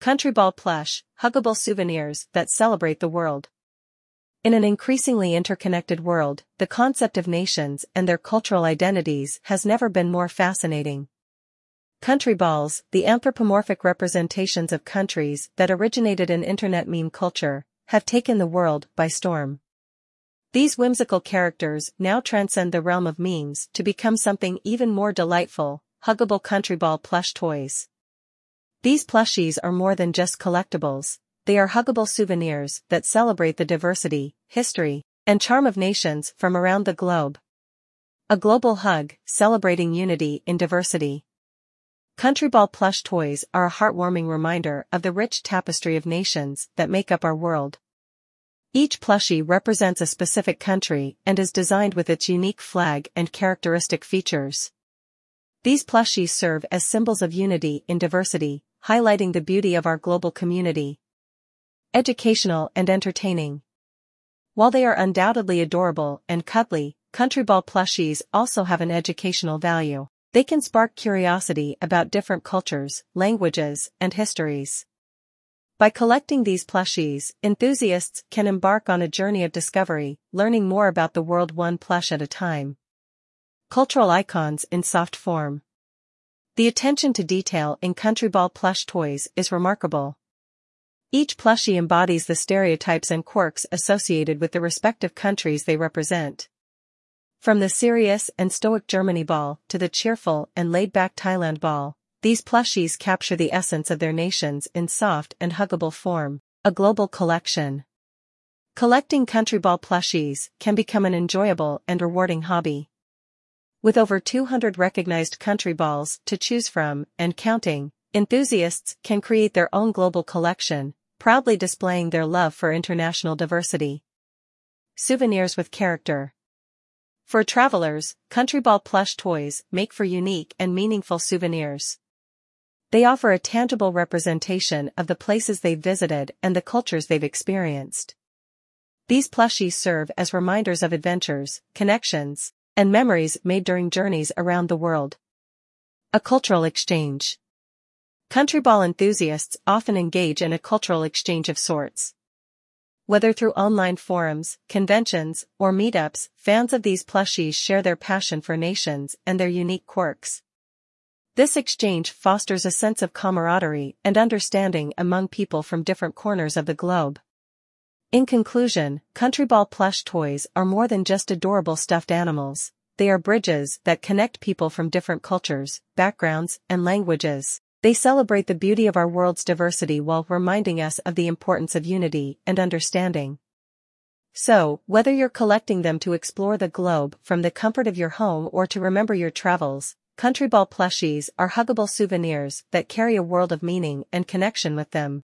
Country Ball Plush, huggable souvenirs that celebrate the world. In an increasingly interconnected world, the concept of nations and their cultural identities has never been more fascinating. Country balls, the anthropomorphic representations of countries that originated in internet meme culture, have taken the world by storm. These whimsical characters now transcend the realm of memes to become something even more delightful, huggable country ball plush toys. These plushies are more than just collectibles, they are huggable souvenirs that celebrate the diversity, history, and charm of nations from around the globe. A global hug, celebrating unity in diversity. Country Ball plush toys are a heartwarming reminder of the rich tapestry of nations that make up our world. Each plushie represents a specific country and is designed with its unique flag and characteristic features. These plushies serve as symbols of unity in diversity, highlighting the beauty of our global community. Educational and entertaining. While they are undoubtedly adorable and cuddly, country ball plushies also have an educational value. They can spark curiosity about different cultures, languages, and histories. By collecting these plushies, enthusiasts can embark on a journey of discovery, learning more about the world one plush at a time. Cultural icons in soft form. The attention to detail in Country Ball plush toys is remarkable. Each plushie embodies the stereotypes and quirks associated with the respective countries they represent. From the serious and stoic Germany ball to the cheerful and laid-back Thailand ball, these plushies capture the essence of their nations in soft and huggable form, a global collection. Collecting country ball plushies can become an enjoyable and rewarding hobby. With over 200 recognized country balls to choose from and counting, enthusiasts can create their own global collection, proudly displaying their love for international diversity. Souvenirs with character. For travelers, Country Ball plush toys make for unique and meaningful souvenirs. They offer a tangible representation of the places they've visited and the cultures they've experienced. These plushies serve as reminders of adventures, connections, and memories made during journeys around the world. A cultural exchange. Country ball enthusiasts often engage in a cultural exchange of sorts. Whether through online forums, conventions, or meetups, fans of these plushies share their passion for nations and their unique quirks. This exchange fosters a sense of camaraderie and understanding among people from different corners of the globe. In conclusion, Country Ball plush toys are more than just adorable stuffed animals, they are bridges that connect people from different cultures, backgrounds, and languages. They celebrate the beauty of our world's diversity while reminding us of the importance of unity and understanding. So, whether you're collecting them to explore the globe from the comfort of your home or to remember your travels, Country Ball plushies are huggable souvenirs that carry a world of meaning and connection with them.